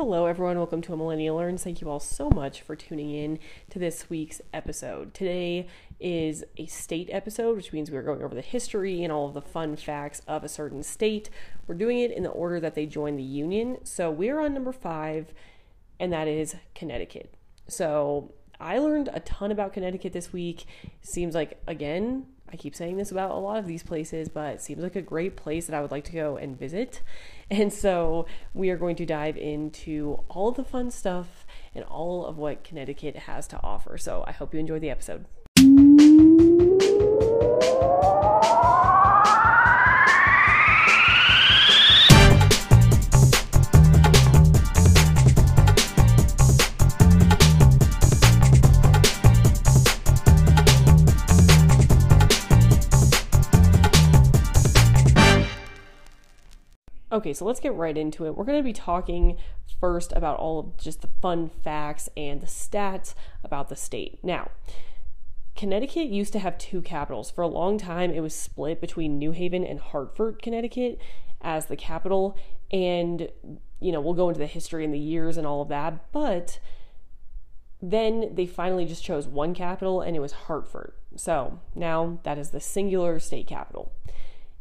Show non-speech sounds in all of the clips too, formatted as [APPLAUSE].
Hello, everyone. Welcome to a Millennial Learns. Thank you all so much for tuning in to this week's episode. Today is a state episode, which means we're going over the history and all of the fun facts of a certain state. We're doing it in the order that they joined the Union. So we're on number five, and that is Connecticut. So I learned a ton about Connecticut this week. Seems like, again, I keep saying this about a lot of these places, but it seems like a great place that I would like to go and visit. [LAUGHS] And so we are going to dive into all the fun stuff and all of what Connecticut has to offer. So I hope you enjoy the episode. Okay, so let's get right into it. We're going to be talking first about all of just the fun facts and the stats about the state. Now, Connecticut used to have two capitals. For a long time, it was split between New Haven and Hartford, Connecticut, as the capital. And, you know, we'll go into the history and the years and all of that. But then they finally just chose one capital, and it was Hartford. So now that is the singular state capital.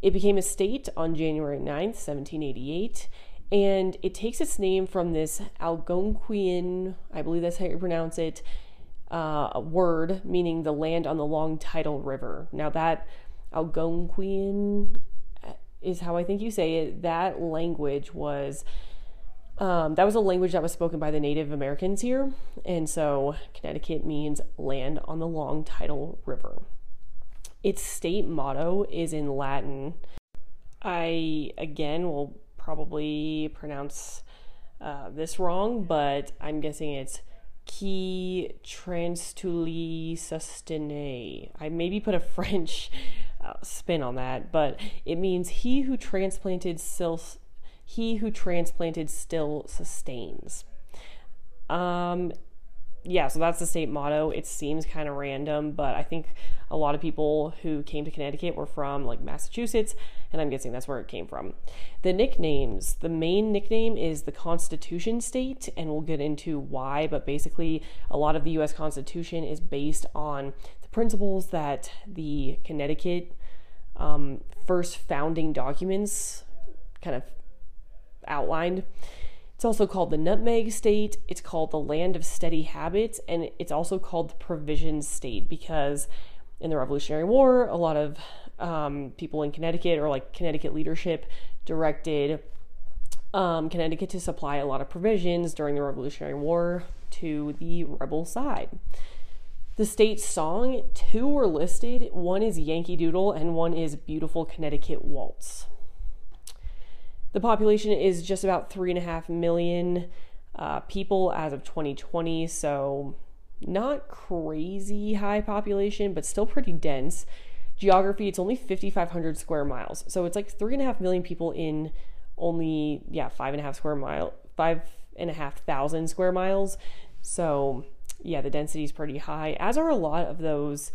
It became a state on January 9th, 1788, and it takes its name from this Algonquian, I believe that's how you pronounce it, uh, word meaning the land on the long tidal river. Now, that Algonquian is how I think you say it. That language was. Um, that was a language that was spoken by the Native Americans here, and so Connecticut means land on the long tidal river. Its state motto is in Latin. I, again, will probably pronounce uh, this wrong, but I'm guessing it's qui transtuli sustene. I maybe put a [LAUGHS] French uh, spin on that, but it means he who transplanted still he who transplanted still sustains. Um, yeah, so that's the state motto. It seems kind of random, but I think a lot of people who came to Connecticut were from like Massachusetts, and I'm guessing that's where it came from. The nicknames the main nickname is the Constitution State, and we'll get into why, but basically, a lot of the US Constitution is based on the principles that the Connecticut um, first founding documents kind of outlined. It's also called the Nutmeg State, it's called the Land of Steady Habits, and it's also called the Provision State because in the Revolutionary War, a lot of um, people in Connecticut or like Connecticut leadership directed um, Connecticut to supply a lot of provisions during the Revolutionary War to the rebel side. The state song, two were listed. One is Yankee Doodle and one is Beautiful Connecticut Waltz. The population is just about three and a half million uh, people as of 2020, so not crazy high population, but still pretty dense. Geography, it's only 5,500 square miles, so it's like three and a half million people in only yeah five and a half square mile, five and a half thousand square miles. So yeah, the density is pretty high, as are a lot of those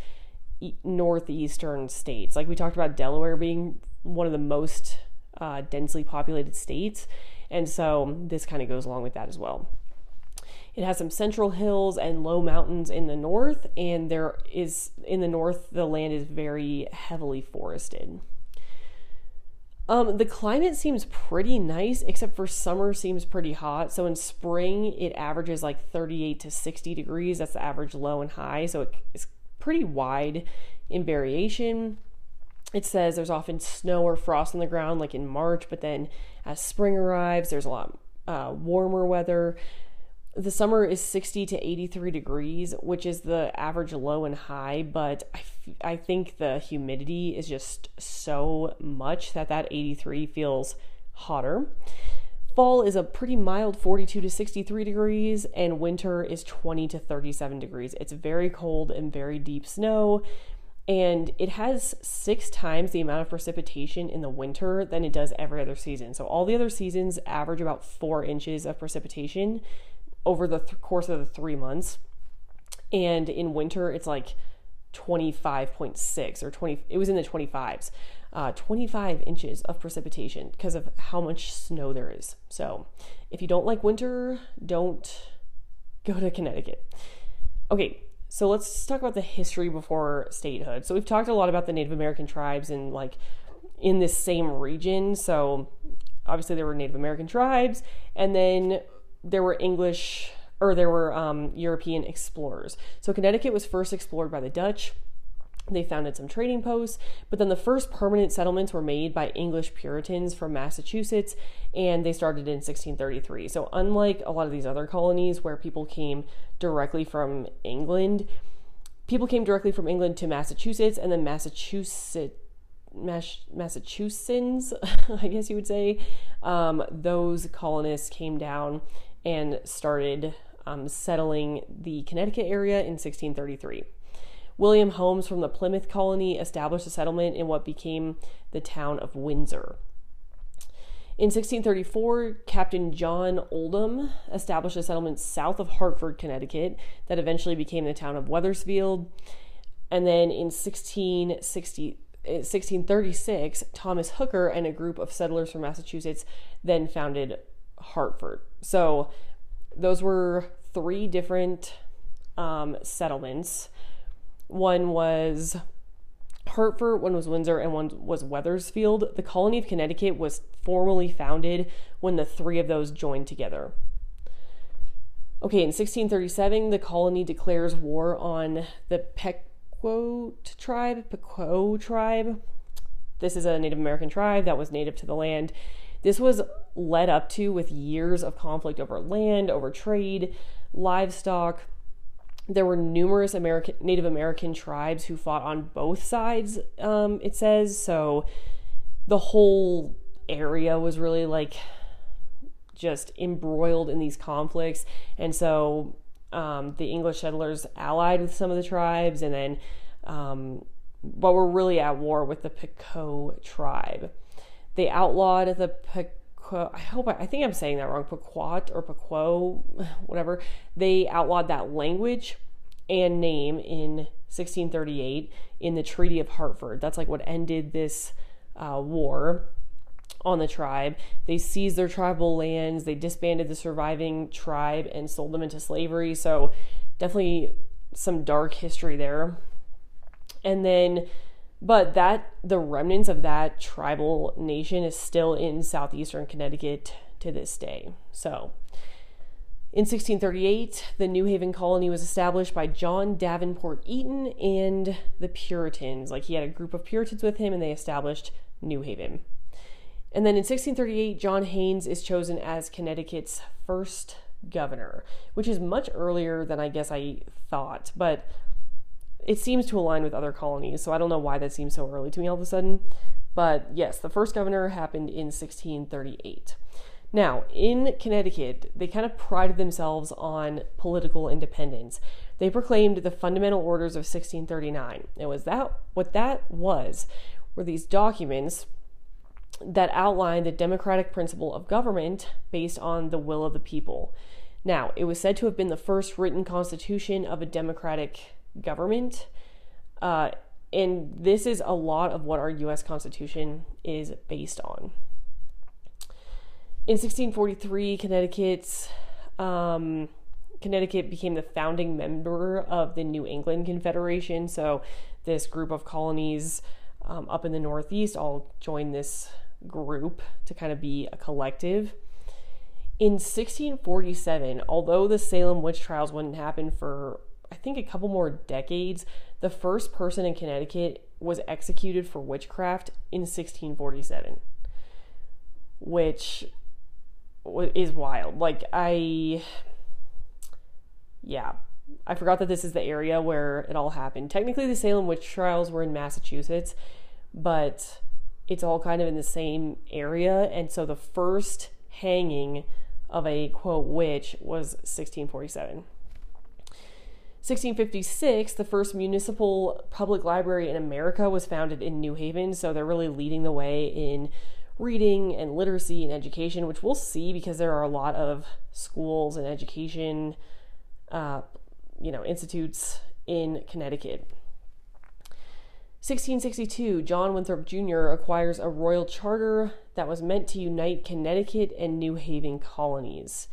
northeastern states. Like we talked about Delaware being one of the most uh, densely populated states. And so this kind of goes along with that as well. It has some central hills and low mountains in the north, and there is in the north, the land is very heavily forested. Um, the climate seems pretty nice, except for summer seems pretty hot. So in spring, it averages like 38 to 60 degrees. That's the average low and high. So it's pretty wide in variation it says there's often snow or frost on the ground, like in March, but then as spring arrives, there's a lot uh, warmer weather. The summer is 60 to 83 degrees, which is the average low and high, but I, f- I think the humidity is just so much that that 83 feels hotter. Fall is a pretty mild 42 to 63 degrees, and winter is 20 to 37 degrees. It's very cold and very deep snow, and it has six times the amount of precipitation in the winter than it does every other season. So all the other seasons average about four inches of precipitation over the th- course of the three months, and in winter it's like 25.6 or 20 it was in the 25s uh, 25 inches of precipitation because of how much snow there is. So, if you don't like winter, don't go to Connecticut. Okay, so let's talk about the history before statehood. So, we've talked a lot about the Native American tribes and like in this same region. So, obviously, there were Native American tribes, and then there were English or there were um, European explorers. So, Connecticut was first explored by the Dutch they founded some trading posts, but then the first permanent settlements were made by English Puritans from Massachusetts, and they started in 1633. So, unlike a lot of these other colonies where people came directly from England, people came directly from England to Massachusetts, and then Massachusetts. Massachusetts, [LAUGHS] I guess you would say, um, those colonists came down and started um, settling the Connecticut area in 1633. William Holmes from the Plymouth colony established a settlement in what became the town of Windsor. In 1634, Captain John Oldham established a settlement south of Hartford, Connecticut, that eventually became the town of Wethersfield. And then in 1660, 1636, Thomas Hooker and a group of settlers from Massachusetts then founded Hartford. So those were three different um, settlements one was Hartford, one was Windsor, and one was Wethersfield. The colony of Connecticut was formally founded when the three of those joined together. Okay, in 1637, the colony declares war on the Pequot tribe. Pequot tribe. This is a Native American tribe that was native to the land. This was led up to with years of conflict over land, over trade, livestock, there were numerous American Native American tribes who fought on both sides. Um, it says so. The whole area was really like just embroiled in these conflicts, and so um, the English settlers allied with some of the tribes, and then um, but were really at war with the Pequot tribe. They outlawed the I hope I, I, think I'm saying that wrong, Pequot or Pequot, [SIGHS] whatever. They outlawed that language and name in 1638 in the Treaty of Hartford. That's like what ended this uh, war on the tribe. They seized their tribal lands, they disbanded the surviving tribe and sold them into slavery. So, definitely some dark history there. And then but that the remnants of that tribal nation is still in southeastern Connecticut to this day. So, in 1638, the New Haven colony was established by John Davenport Eaton and the Puritans. Like he had a group of Puritans with him and they established New Haven. And then in 1638, John Haynes is chosen as Connecticut's first governor, which is much earlier than I guess I thought. But it seems to align with other colonies, so I don't know why that seems so early to me all of a sudden. But yes, the first governor happened in 1638. Now, in Connecticut, they kind of prided themselves on political independence. They proclaimed the Fundamental Orders of 1639. It was that what that was were these documents that outlined the democratic principle of government based on the will of the people. Now, it was said to have been the first written constitution of a democratic government. Uh, and this is a lot of what our US Constitution is based on. In 1643, Connecticut's um, Connecticut became the founding member of the New England Confederation. So, this group of colonies um, up in the Northeast all joined this group to kind of be a collective. In 1647, although the Salem witch trials wouldn't happen for I think a couple more decades, the first person in Connecticut was executed for witchcraft in 1647, which is wild. Like, I. Yeah. I forgot that this is the area where it all happened. Technically, the Salem witch trials were in Massachusetts, but it's all kind of in the same area. And so the first hanging of a quote witch was 1647. 1656, the first municipal public library in America was founded in New Haven, so they're really leading the way in reading and literacy and education, which we'll see because there are a lot of schools and education, uh, you know, institutes in Connecticut. 1662, John Winthrop Jr. acquires a royal charter that was meant to unite Connecticut and New Haven colonies.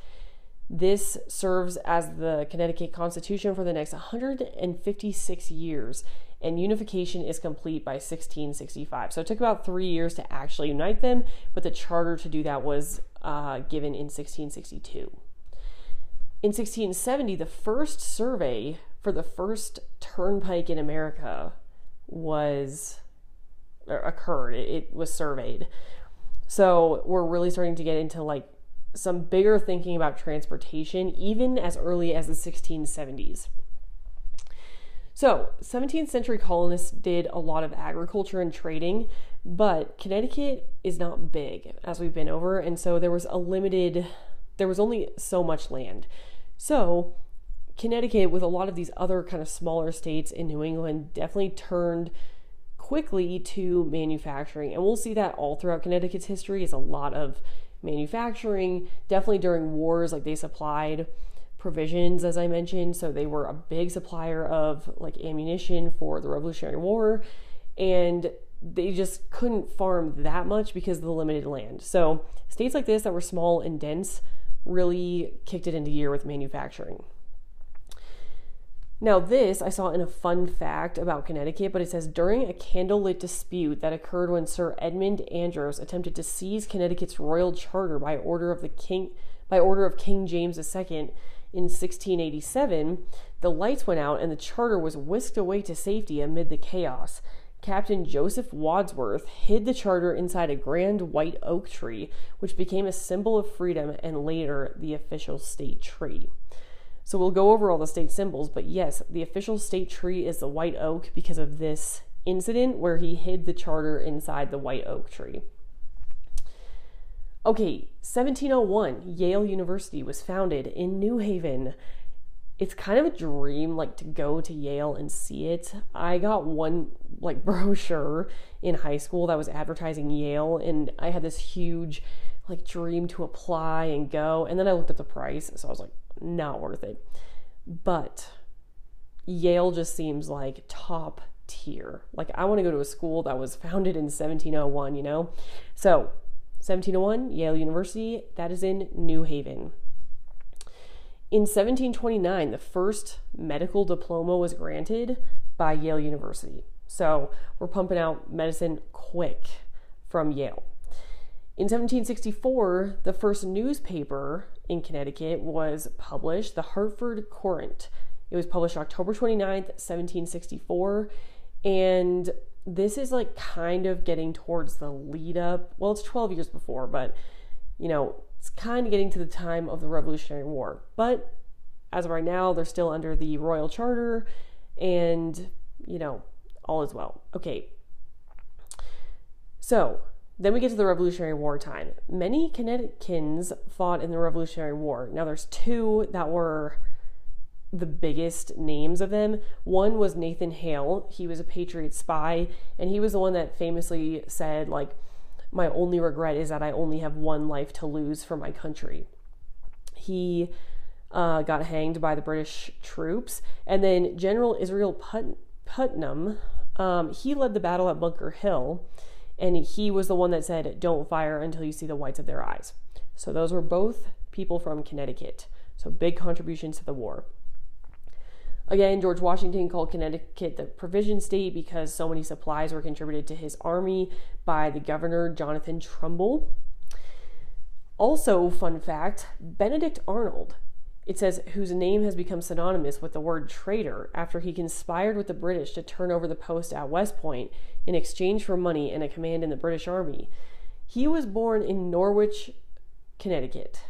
This serves as the Connecticut Constitution for the next 156 years, and unification is complete by 1665. So it took about three years to actually unite them, but the charter to do that was uh, given in 1662. In 1670, the first survey for the first turnpike in America was occurred. It, it was surveyed. So we're really starting to get into like some bigger thinking about transportation, even as early as the 1670s. So, 17th century colonists did a lot of agriculture and trading, but Connecticut is not big, as we've been over, and so there was a limited, there was only so much land. So, Connecticut, with a lot of these other kind of smaller states in New England, definitely turned quickly to manufacturing. And we'll see that all throughout Connecticut's history is a lot of manufacturing. Definitely during wars, like they supplied provisions, as I mentioned. So they were a big supplier of like ammunition for the Revolutionary War. And they just couldn't farm that much because of the limited land. So states like this that were small and dense really kicked it into gear with manufacturing. Now, this I saw in a fun fact about Connecticut, but it says during a candlelit dispute that occurred when Sir Edmund Andros attempted to seize Connecticut's royal charter by order of the king by order of King James II in 1687, the lights went out and the charter was whisked away to safety amid the chaos. Captain Joseph Wadsworth hid the charter inside a grand white oak tree, which became a symbol of freedom and later the official state tree. So we'll go over all the state symbols, but yes, the official state tree is the white oak because of this incident where he hid the charter inside the white oak tree. Okay, 1701, Yale University was founded in New Haven. It's kind of a dream like to go to Yale and see it. I got one like [LAUGHS] brochure in high school that was advertising Yale and I had this huge like dream to apply and go and then I looked at the price so I was like not worth it. But Yale just seems like top tier. Like I want to go to a school that was founded in 1701, you know? So, 1701, Yale University, that is in New Haven. In 1729, the first medical diploma was granted by Yale University. So, we're pumping out medicine quick from Yale. In 1764, the first newspaper in Connecticut was published, the Hartford Courant. It was published October 29th, 1764. And this is like kind of getting towards the lead up. Well, it's 12 years before, but you know, it's kind of getting to the time of the Revolutionary War. But as of right now, they're still under the Royal Charter and, you know, all is well. Okay. So, then we get to the Revolutionary War time. Many Connecticutans fought in the Revolutionary War. Now, there's two that were the biggest names of them. One was Nathan Hale. He was a Patriot spy, and he was the one that famously said, like, my only regret is that I only have one life to lose for my country. He uh, got hanged by the British troops. And then General Israel Put- Putnam, um, he led the battle at Bunker Hill and he was the one that said, Don't fire until you see the whites of their eyes. So those were both people from Connecticut. So big contributions to the war. Again, George Washington called Connecticut the provision state because so many supplies were contributed to his army by the governor, Jonathan Trumbull. Also, fun fact Benedict Arnold it says, whose name has become synonymous with the word traitor after he conspired with the British to turn over the post at West Point in exchange for money and a command in the British Army. He was born in Norwich, Connecticut.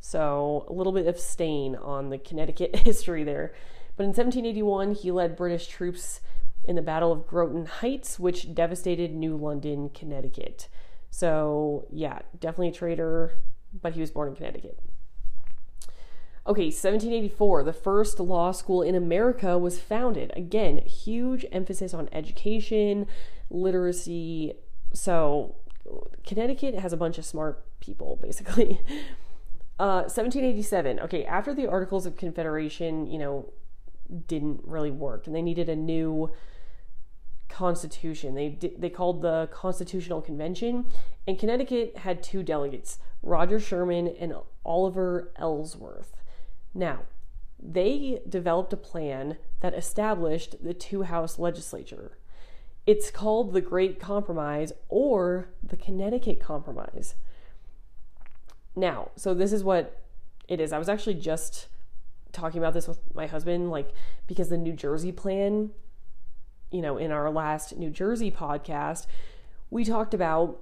So, a little bit of stain on the Connecticut [LAUGHS] history there. But in 1781, he led British troops in the Battle of Groton Heights, which devastated New London, Connecticut. So, yeah, definitely a traitor, but he was born in Connecticut. Okay, 1784, the first law school in America was founded. Again, huge emphasis on education, literacy. So, Connecticut has a bunch of smart people, [LAUGHS] basically. Uh, 1787, okay, after the Articles of Confederation, you know, didn't really work and they needed a new constitution. They they called the Constitutional Convention, and Connecticut had two delegates, Roger Sherman and Oliver Ellsworth. Now, they developed a plan that established the two house legislature. It's called the Great Compromise or the Connecticut Compromise. Now, so this is what it is. I was actually just talking about this with my husband, like, because the New Jersey plan, you know, in our last New Jersey podcast, we talked about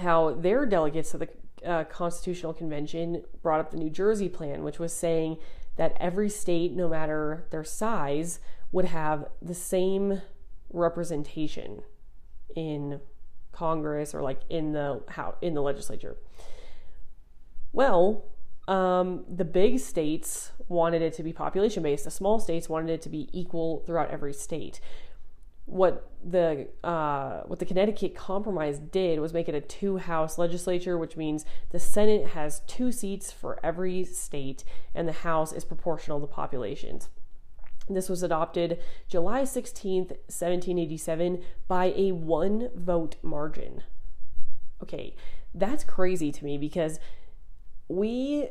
how their delegates to the uh, Constitutional Convention brought up the New Jersey plan, which was saying that every state, no matter their size, would have the same representation in Congress or like in the how in the legislature. Well, um, the big states wanted it to be population based. The small states wanted it to be equal throughout every state. What the uh, what the Connecticut Compromise did was make it a two house legislature, which means the Senate has two seats for every state, and the House is proportional to populations. This was adopted July 16th, 1787, by a one vote margin. Okay, that's crazy to me because we,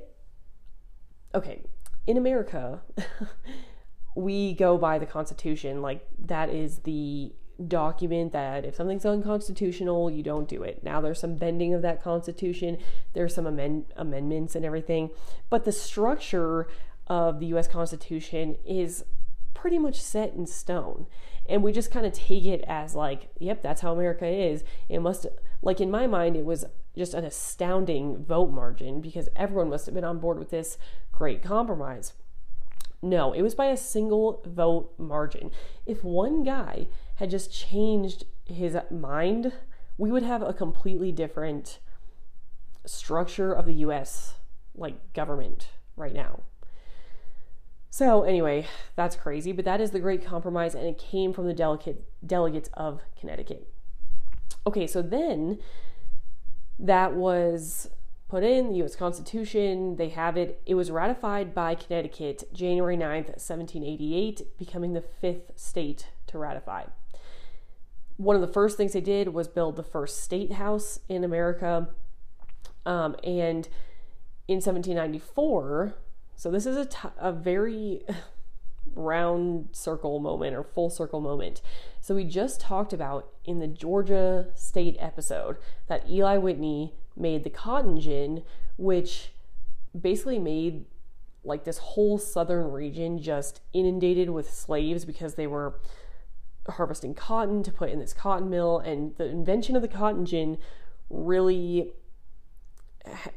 okay, in America, [LAUGHS] we go by the Constitution. Like, that is the document that if something's unconstitutional, you don't do it. Now, there's some bending of that Constitution, there's some amend- amendments and everything, but the structure of the US Constitution is pretty much set in stone. And we just kind of take it as like, yep, that's how America is. It must, like in my mind, it was just an astounding vote margin because everyone must have been on board with this great compromise. No, it was by a single vote margin. If one guy had just changed his mind, we would have a completely different structure of the US like government right now. So, anyway, that's crazy, but that is the Great Compromise, and it came from the delegate, delegates of Connecticut. Okay, so then that was put in the US Constitution. They have it. It was ratified by Connecticut January 9th, 1788, becoming the fifth state to ratify. One of the first things they did was build the first state house in America. Um, and in 1794, so this is a, t- a very [LAUGHS] round circle moment or full circle moment. So we just talked about in the Georgia State episode that Eli Whitney made the cotton gin, which basically made like this whole southern region just inundated with slaves because they were harvesting cotton to put in this cotton mill. And the invention of the cotton gin really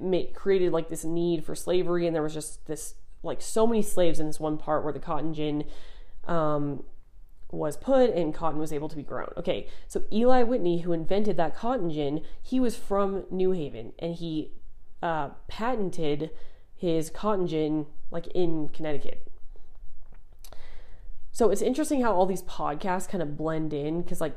made, created like this need for slavery. And there was just this like so many slaves in this one part where the cotton gin um, was put and cotton was able to be grown. Okay, so Eli Whitney, who invented that cotton gin, he was from New Haven and he uh, patented his cotton gin like in Connecticut. So it's interesting how all these podcasts kind of blend in because like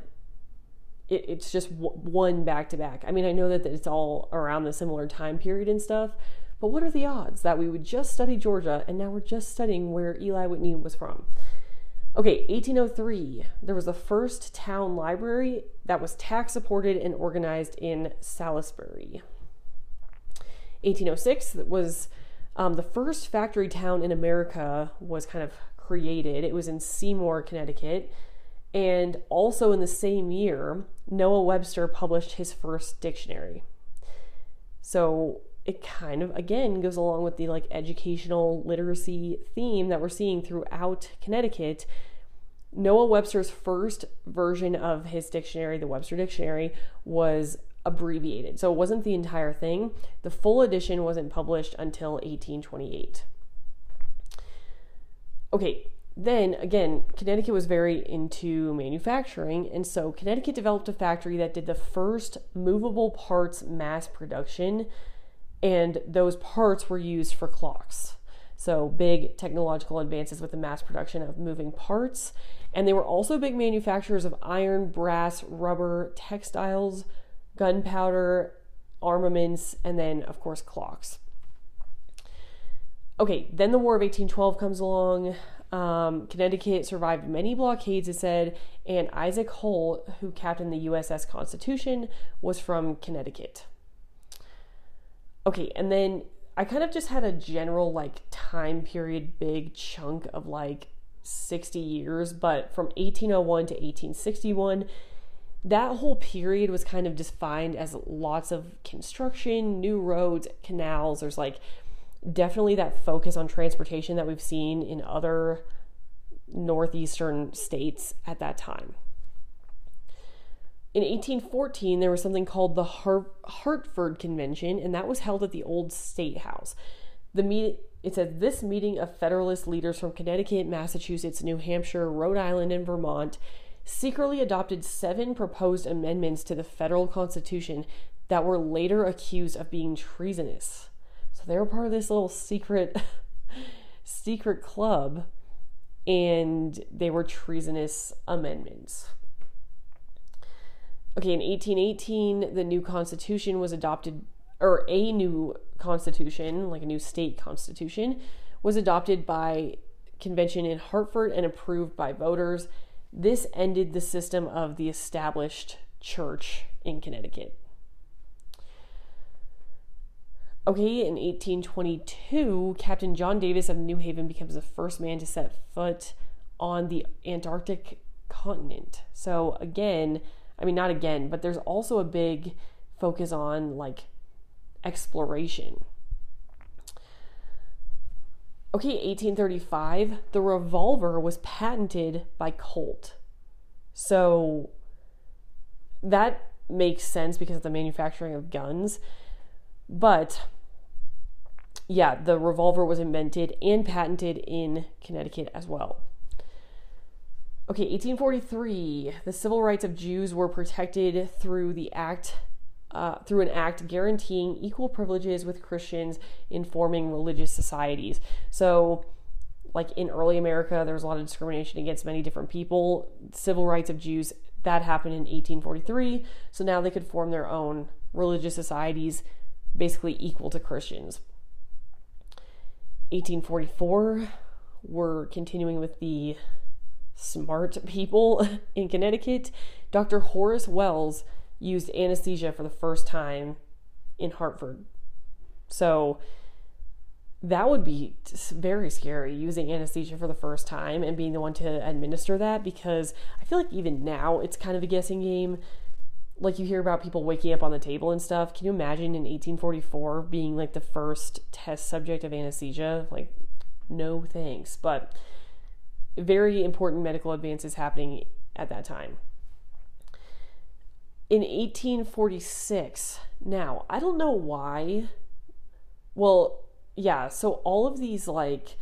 it, it's just w- one back to back. I mean, I know that it's all around the similar time period and stuff, but what are the odds that we would just study Georgia and now we're just studying where Eli Whitney was from? Okay, 1803, there was the first town library that was tax supported and organized in Salisbury. 1806 was um, the first factory town in America was kind of created. It was in Seymour, Connecticut. And also in the same year, Noah Webster published his first dictionary. So it kind of again goes along with the like educational literacy theme that we're seeing throughout Connecticut. Noah Webster's first version of his dictionary, the Webster Dictionary, was abbreviated. So it wasn't the entire thing. The full edition wasn't published until 1828. Okay, then again, Connecticut was very into manufacturing, and so Connecticut developed a factory that did the first movable parts mass production and those parts were used for clocks. So, big technological advances with the mass production of moving parts. And they were also big manufacturers of iron, brass, rubber, textiles, gunpowder, armaments, and then, of course, clocks. Okay, then the War of 1812 comes along. Um, Connecticut survived many blockades, it said, and Isaac Holt, who captained the USS Constitution, was from Connecticut. Okay, and then I kind of just had a general like time period big chunk of like 60 years, but from 1801 to 1861, that whole period was kind of defined as lots of construction, new roads, canals. There's like definitely that focus on transportation that we've seen in other northeastern states at that time. In 1814, there was something called the Hartford Convention, and that was held at the old State House. The meet it said this meeting of Federalist leaders from Connecticut, Massachusetts, New Hampshire, Rhode Island, and Vermont secretly adopted seven proposed amendments to the federal constitution that were later accused of being treasonous. So they were part of this little secret [LAUGHS] secret club and they were treasonous amendments. Okay, in 1818, the new constitution was adopted, or a new constitution, like a new state constitution, was adopted by convention in Hartford and approved by voters. This ended the system of the established church in Connecticut. Okay, in 1822, Captain John Davis of New Haven becomes the first man to set foot on the Antarctic continent. So, again, I mean, not again, but there's also a big focus on like exploration. Okay, 1835, the revolver was patented by Colt. So that makes sense because of the manufacturing of guns. But yeah, the revolver was invented and patented in Connecticut as well. Okay, 1843, the civil rights of Jews were protected through the act uh, through an act guaranteeing equal privileges with Christians in forming religious societies. So, like in early America, there was a lot of discrimination against many different people. Civil rights of Jews, that happened in 1843. So now they could form their own religious societies, basically equal to Christians. 1844, we're continuing with the smart people [LAUGHS] in Connecticut. Dr. Horace Wells used anesthesia for the first time in Hartford. So that would be very scary using anesthesia for the first time and being the one to administer that because I feel like even now it's kind of a guessing game. Like you hear about people waking up on the table and stuff. Can you imagine in 1844 being like the first test subject of anesthesia? Like, no thanks. But very important medical advances happening at that time in 1846. Now, I don't know why. Well, yeah, so all of these like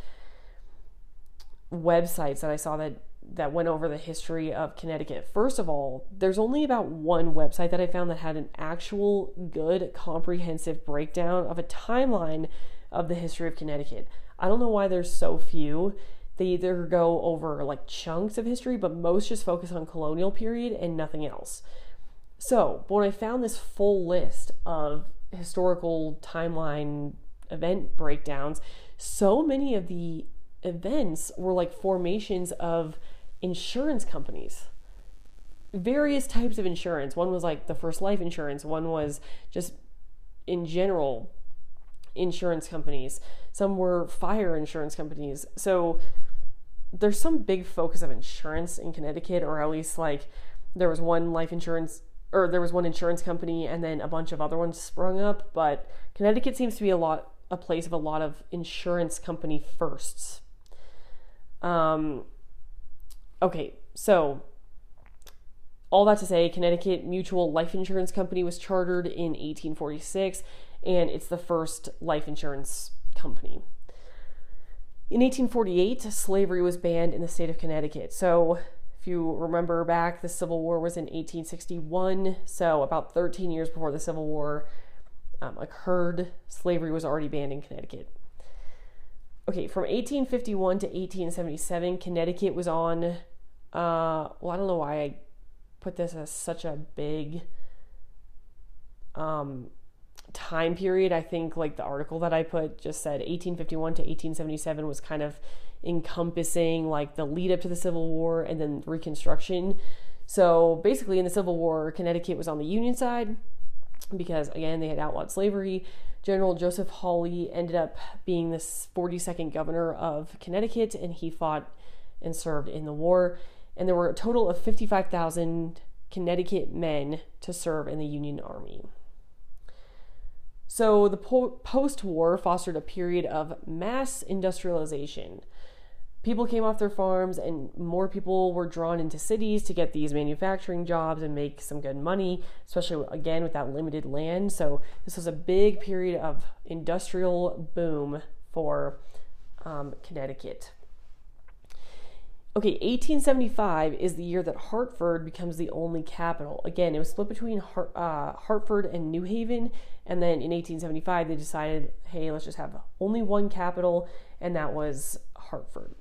websites that I saw that that went over the history of Connecticut. First of all, there's only about one website that I found that had an actual good comprehensive breakdown of a timeline of the history of Connecticut. I don't know why there's so few. They either go over like chunks of history, but most just focus on colonial period and nothing else. So, when I found this full list of historical timeline event breakdowns, so many of the events were like formations of insurance companies. Various types of insurance. One was like the first life insurance, one was just in general insurance companies, some were fire insurance companies. So, there's some big focus of insurance in Connecticut, or at least like there was one life insurance or there was one insurance company and then a bunch of other ones sprung up, but Connecticut seems to be a lot a place of a lot of insurance company firsts. Um okay, so all that to say, Connecticut Mutual Life Insurance Company was chartered in 1846 and it's the first life insurance company. In 1848, slavery was banned in the state of Connecticut. So if you remember back, the Civil War was in 1861, so about 13 years before the Civil War um, occurred, slavery was already banned in Connecticut. Okay, from 1851 to 1877, Connecticut was on. Uh, well, I don't know why I put this as such a big um, time period. I think like the article that I put just said 1851 to 1877 was kind of encompassing like the lead up to the Civil War and then Reconstruction. So basically, in the Civil War, Connecticut was on the Union side because, again, they had outlawed slavery. General Joseph Hawley ended up being the 42nd governor of Connecticut, and he fought and served in the war. And there were a total of 55,000 Connecticut men to serve in the Union Army. So the po- post war fostered a period of mass industrialization. People came off their farms, and more people were drawn into cities to get these manufacturing jobs and make some good money, especially again with that limited land. So, this was a big period of industrial boom for um, Connecticut. Okay, 1875 is the year that Hartford becomes the only capital. Again, it was split between Hart, uh, Hartford and New Haven, and then in 1875 they decided, hey, let's just have only one capital, and that was Hartford.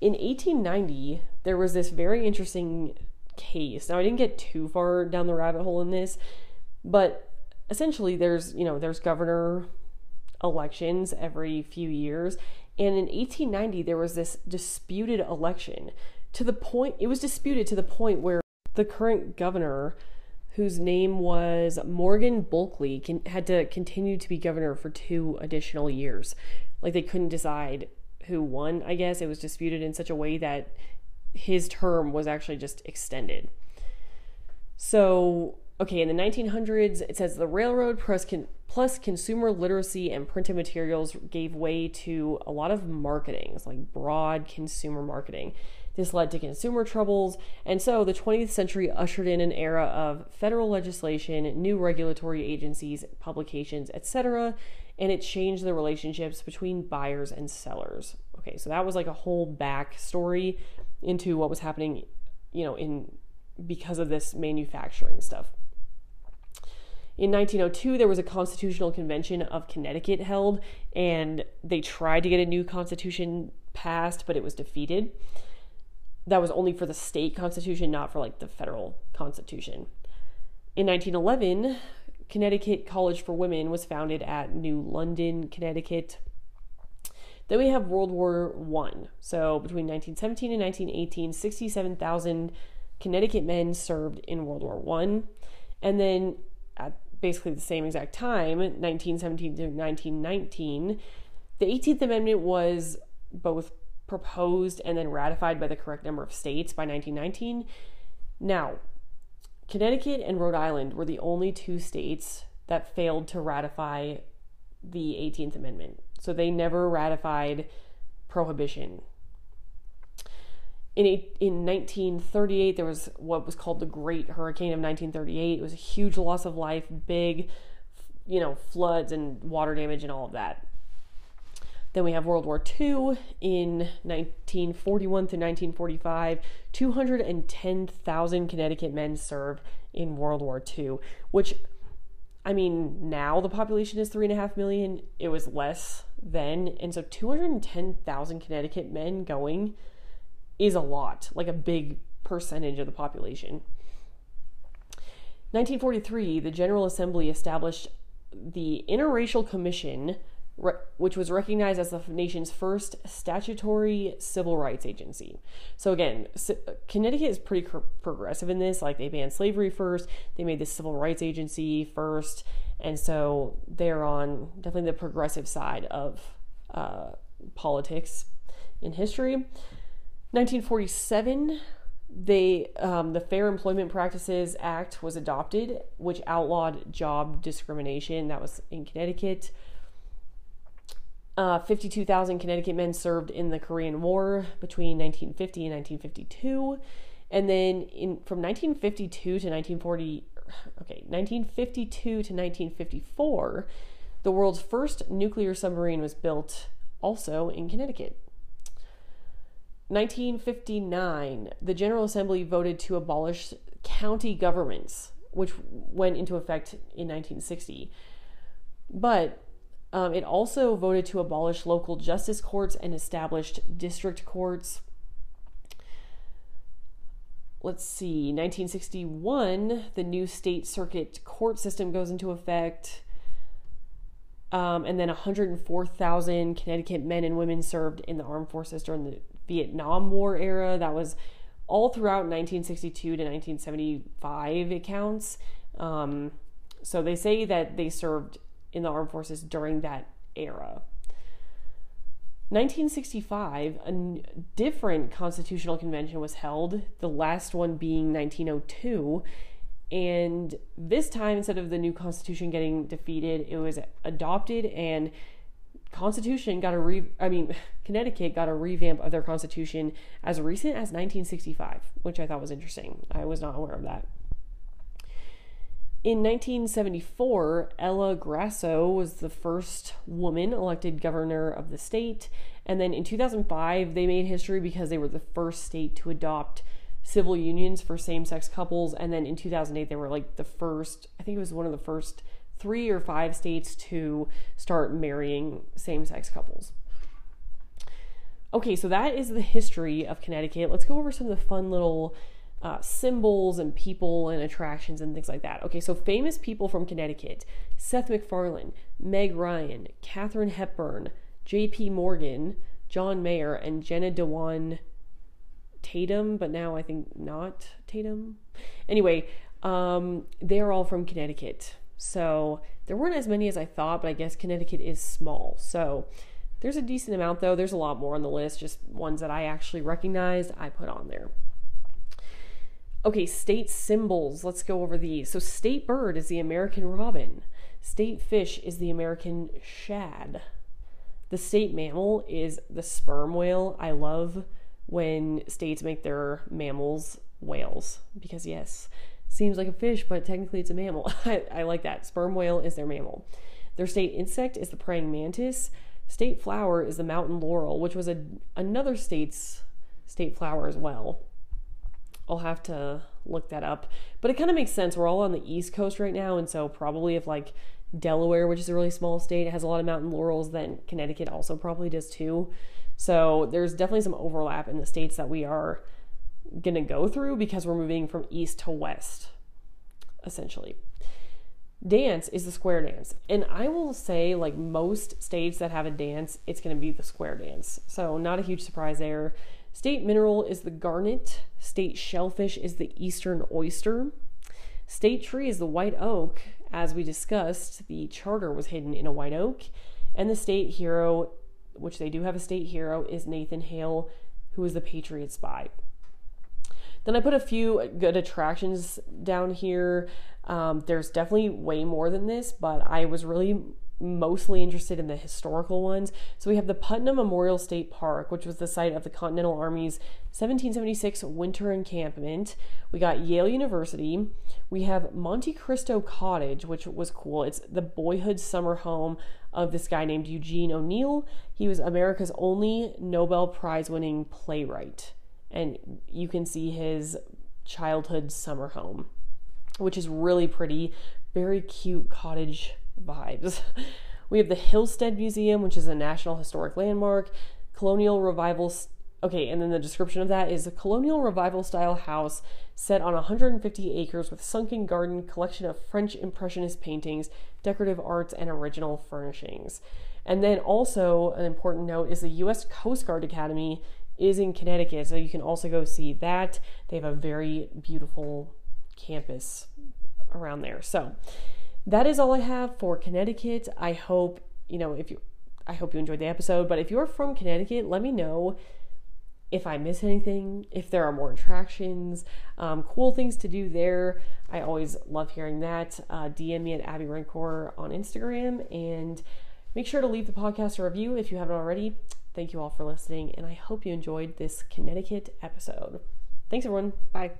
In 1890, there was this very interesting case. Now, I didn't get too far down the rabbit hole in this, but essentially, there's you know there's governor elections every few years and in 1890, there was this disputed election to the point, it was disputed to the point where the current governor, whose name was Morgan Bulkeley, can, had to continue to be governor for two additional years. Like they couldn't decide who won, I guess. It was disputed in such a way that his term was actually just extended. So Okay, in the 1900s, it says the railroad plus, plus consumer literacy and printed materials gave way to a lot of marketing. It's like broad consumer marketing. This led to consumer troubles, and so the 20th century ushered in an era of federal legislation, new regulatory agencies, publications, etc., and it changed the relationships between buyers and sellers. Okay, so that was like a whole backstory into what was happening, you know, in because of this manufacturing stuff. In 1902, there was a constitutional convention of Connecticut held, and they tried to get a new constitution passed, but it was defeated. That was only for the state constitution, not for like the federal constitution. In 1911, Connecticut College for Women was founded at New London, Connecticut. Then we have World War One. So between 1917 and 1918, 67,000 Connecticut men served in World War One, and then at basically the same exact time, 1917 to 1919, the 18th Amendment was both proposed and then ratified by the correct number of states by 1919. Now, Connecticut and Rhode Island were the only two states that failed to ratify the 18th Amendment. So they never ratified prohibition in, in 1938, there was what was called the Great Hurricane of 1938. It was a huge loss of life, big, you know, floods and water damage and all of that. Then we have World War II in 1941 to 1945. 210,000 Connecticut men served in World War II, which, I mean, now the population is three and a half million. It was less then. And so 210,000 Connecticut men going is a lot, like a big percentage of the population. 1943, the General Assembly established the Interracial Commission, which was recognized as the nation's first statutory civil rights agency. So, again, Connecticut is pretty progressive in this. Like, they banned slavery first, they made the civil rights agency first, and so they're on definitely the progressive side of uh, politics in history. 1947, they um, the Fair Employment Practices Act was adopted, which outlawed job discrimination. That was in Connecticut. Uh, 52,000 Connecticut men served in the Korean War between 1950 and 1952. And then in from 1952 to 1940, okay, 1952 to 1954, the world's first nuclear submarine was built also in Connecticut. 1959, the General Assembly voted to abolish county governments, which went into effect in 1960. But um, it also voted to abolish local justice courts and established district courts. let's see, 1961, the new state circuit court system goes into effect. Um, and then 104,000 Connecticut men and women served in the armed forces during the Vietnam War era. That was all throughout 1962 to 1975, it counts. Um, so they say that they served in the armed forces during that era. 1965, a different constitutional convention was held, the last one being 1902. And this time, instead of the new constitution getting defeated, it was adopted, and Constitution got a re. I mean, [LAUGHS] Connecticut got a revamp of their constitution as recent as 1965, which I thought was interesting. I was not aware of that. In 1974, Ella Grasso was the first woman elected governor of the state. And then in 2005, they made history because they were the first state to adopt civil unions for same sex couples. And then in 2008, they were like the first, I think it was one of the first three or five states to start marrying same sex couples. Okay, so that is the history of Connecticut. Let's go over some of the fun little uh, symbols and people and attractions and things like that. Okay, so famous people from Connecticut Seth MacFarlane, Meg Ryan, Katharine Hepburn, J.P. Morgan, John Mayer, and Jenna Dewan Tatum, but now I think not Tatum. Anyway, um, they're all from Connecticut. So there weren't as many as I thought, but I guess Connecticut is small. So there's a decent amount, though. There's a lot more on the list, just ones that I actually recognized, I put on there. Okay, state symbols. Let's go over these. So, state bird is the American robin. State fish is the American shad. The state mammal is the sperm whale. I love when states make their mammals whales because, yes, seems like a fish, but technically it's a mammal. [LAUGHS] I, I like that. Sperm whale is their mammal. Their state insect is the praying mantis. State flower is the mountain laurel, which was a, another state's state flower as well. I'll have to look that up. But it kind of makes sense. We're all on the East Coast right now, and so probably if like Delaware, which is a really small state, has a lot of mountain laurels, then Connecticut also probably does too. So there's definitely some overlap in the states that we are going to go through because we're moving from east to west, essentially. Dance is the square dance. And I will say, like most states that have a dance, it's going to be the square dance. So, not a huge surprise there. State mineral is the garnet. State shellfish is the eastern oyster. State tree is the white oak. As we discussed, the charter was hidden in a white oak. And the state hero, which they do have a state hero, is Nathan Hale, who is the Patriot spy. Then I put a few good attractions down here. Um, there's definitely way more than this, but I was really mostly interested in the historical ones. So we have the Putnam Memorial State Park, which was the site of the Continental Army's 1776 winter encampment. We got Yale University. We have Monte Cristo Cottage, which was cool. It's the boyhood summer home of this guy named Eugene O'Neill. He was America's only Nobel Prize winning playwright. And you can see his childhood summer home, which is really pretty. Very cute cottage vibes. [LAUGHS] We have the Hillstead Museum, which is a National Historic Landmark, Colonial Revival. Okay, and then the description of that is a colonial revival style house set on 150 acres with sunken garden, collection of French Impressionist paintings, decorative arts, and original furnishings. And then also, an important note is the U.S. Coast Guard Academy is in Connecticut, so you can also go see that. They have a very beautiful campus around there. So, that is all I have for Connecticut. I hope, you know, if you I hope you enjoyed the episode, but if you're from Connecticut, let me know if I miss anything, if there are more attractions, um, cool things to do there. I always love hearing that. Uh, DM me at Abby Rancor on Instagram and make sure to leave the podcast a review if you haven't already. Thank you all for listening, and I hope you enjoyed this Connecticut episode. Thanks, everyone. Bye.